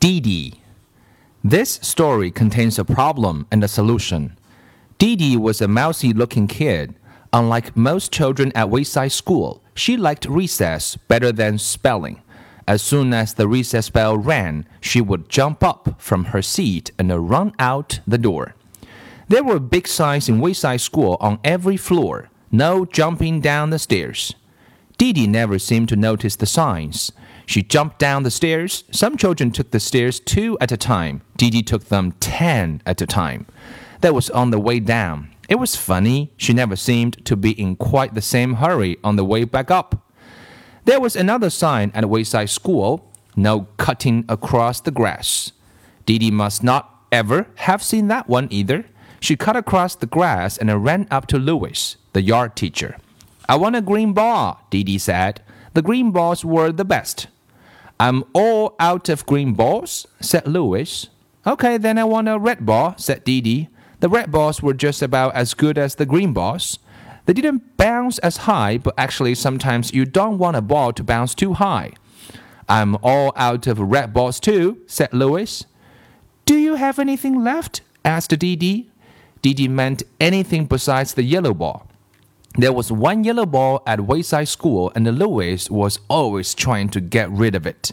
Dee. This story contains a problem and a solution. Dee was a mousy looking kid. Unlike most children at Wayside School, she liked recess better than spelling. As soon as the recess bell rang, she would jump up from her seat and run out the door. There were big signs in Wayside School on every floor no jumping down the stairs. Dee never seemed to notice the signs. She jumped down the stairs. Some children took the stairs two at a time. Dee took them ten at a time. That was on the way down. It was funny. She never seemed to be in quite the same hurry on the way back up. There was another sign at Wayside School no cutting across the grass. Dee must not ever have seen that one either. She cut across the grass and ran up to Louis, the yard teacher. I want a green ball, Dee said. The green balls were the best. I'm all out of green balls, said Louis. Okay, then I want a red ball, said Dee. The red balls were just about as good as the green balls. They didn't bounce as high, but actually sometimes you don't want a ball to bounce too high. I'm all out of red balls too, said Louis. Do you have anything left? asked. Deedee meant anything besides the yellow ball. There was one yellow ball at Wayside School, and Louis was always trying to get rid of it.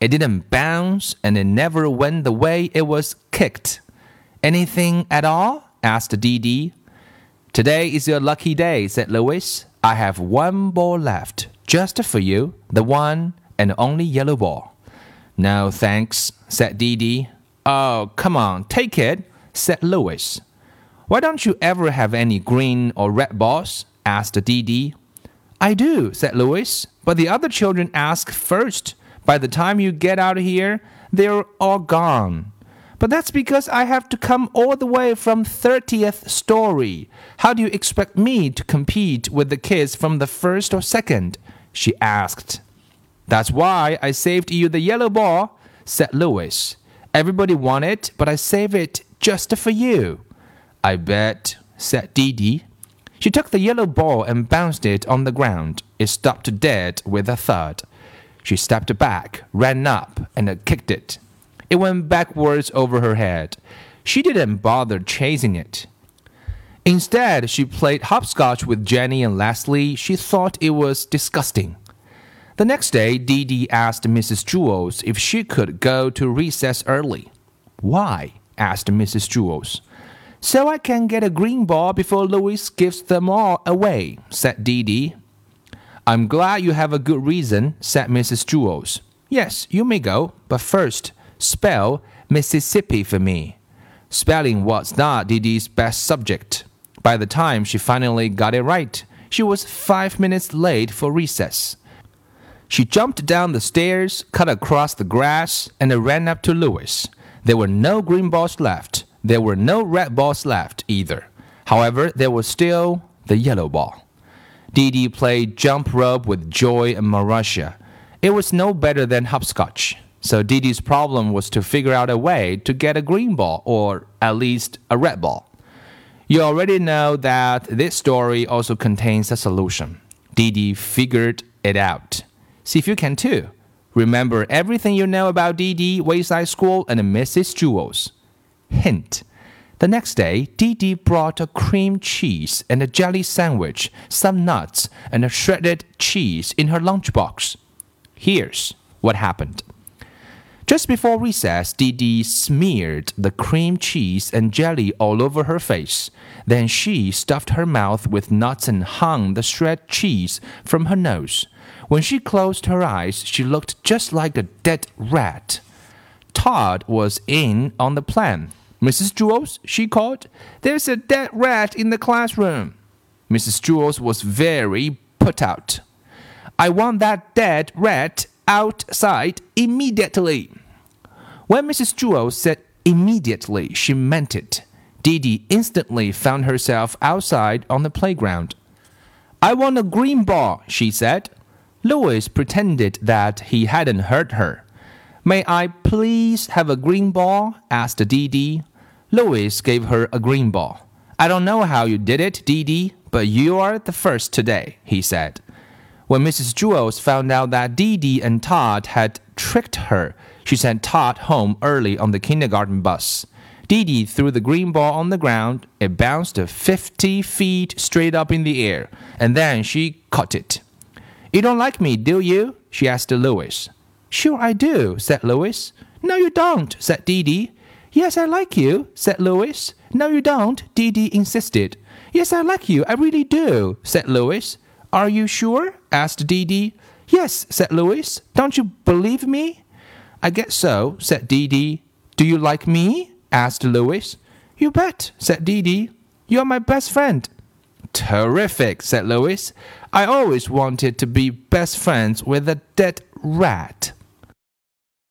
It didn't bounce, and it never went the way it was kicked. Anything at all? asked Deedee. Today is your lucky day, said Louis. I have one ball left, just for you, the one and only yellow ball. No, thanks, said Deedee. Oh, come on, take it, said Louis. Why don't you ever have any green or red balls? asked Dee. I do, said Louis, but the other children ask first. By the time you get out here, they're all gone. But that's because I have to come all the way from 30th story. How do you expect me to compete with the kids from the first or second? She asked. That's why I saved you the yellow ball, said Louis. Everybody want it, but I save it just for you. I bet, said Dee. She took the yellow ball and bounced it on the ground. It stopped dead with a thud. She stepped back, ran up, and kicked it. It went backwards over her head. She didn't bother chasing it. Instead, she played hopscotch with Jenny and Leslie. She thought it was disgusting. The next day, Deedee asked Mrs. Jewls if she could go to recess early. Why? asked Mrs. Jewls. So I can get a green ball before Louis gives them all away, said Deedee. I'm glad you have a good reason, said Mrs. Jewls. Yes, you may go, but first, spell Mississippi for me. Spelling was not Deedee's best subject. By the time she finally got it right, she was five minutes late for recess. She jumped down the stairs, cut across the grass, and ran up to Louis. There were no green balls left. There were no red balls left either. However, there was still the yellow ball. Dee played jump rope with Joy and Maurecia. It was no better than hopscotch. So Dee's problem was to figure out a way to get a green ball or at least a red ball. You already know that this story also contains a solution. Dee figured it out. See if you can too. Remember everything you know about Dee, Wayside School, and Mrs. Jewls. Hint. The next day, Dee brought a cream cheese and a jelly sandwich, some nuts, and a shredded cheese in her lunchbox. Here's what happened. Just before recess, Dee smeared the cream cheese and jelly all over her face. Then she stuffed her mouth with nuts and hung the shredded cheese from her nose. When she closed her eyes, she looked just like a dead rat. Todd was in on the plan. Mrs. Jewls, she called, there's a dead rat in the classroom. Mrs. Jewls was very put out. I want that dead rat outside immediately. When Mrs. Jewls said immediately, she meant it. Deedee instantly found herself outside on the playground. I want a green ball, she said. Louis pretended that he hadn't heard her. May I please have a green ball? asked Deedee. Louis gave her a green ball. I don't know how you did it, Deedee, but you are the first today, he said. When Mrs. Jewls found out that Deedee and Todd had tricked her. She sent Todd home early on the kindergarten bus. Deedee threw the green ball on the ground. It bounced 50 feet straight up in the air, and then she caught it. You don't like me, do you? she asked Louis. Sure, I do, said Louis. No, you don't, said Deedee. Yes, I like you, said Louis. No, you don't, Deedee insisted. Yes, I like you, I really do, said Louis. Are you sure? asked Deedee. Yes, said Louis. Don't you believe me? I guess so, said Deedee. Do you like me? asked Louis. You bet, said Deedee. You're my best friend. Terrific, said Louis. I always wanted to be best friends with a dead rat.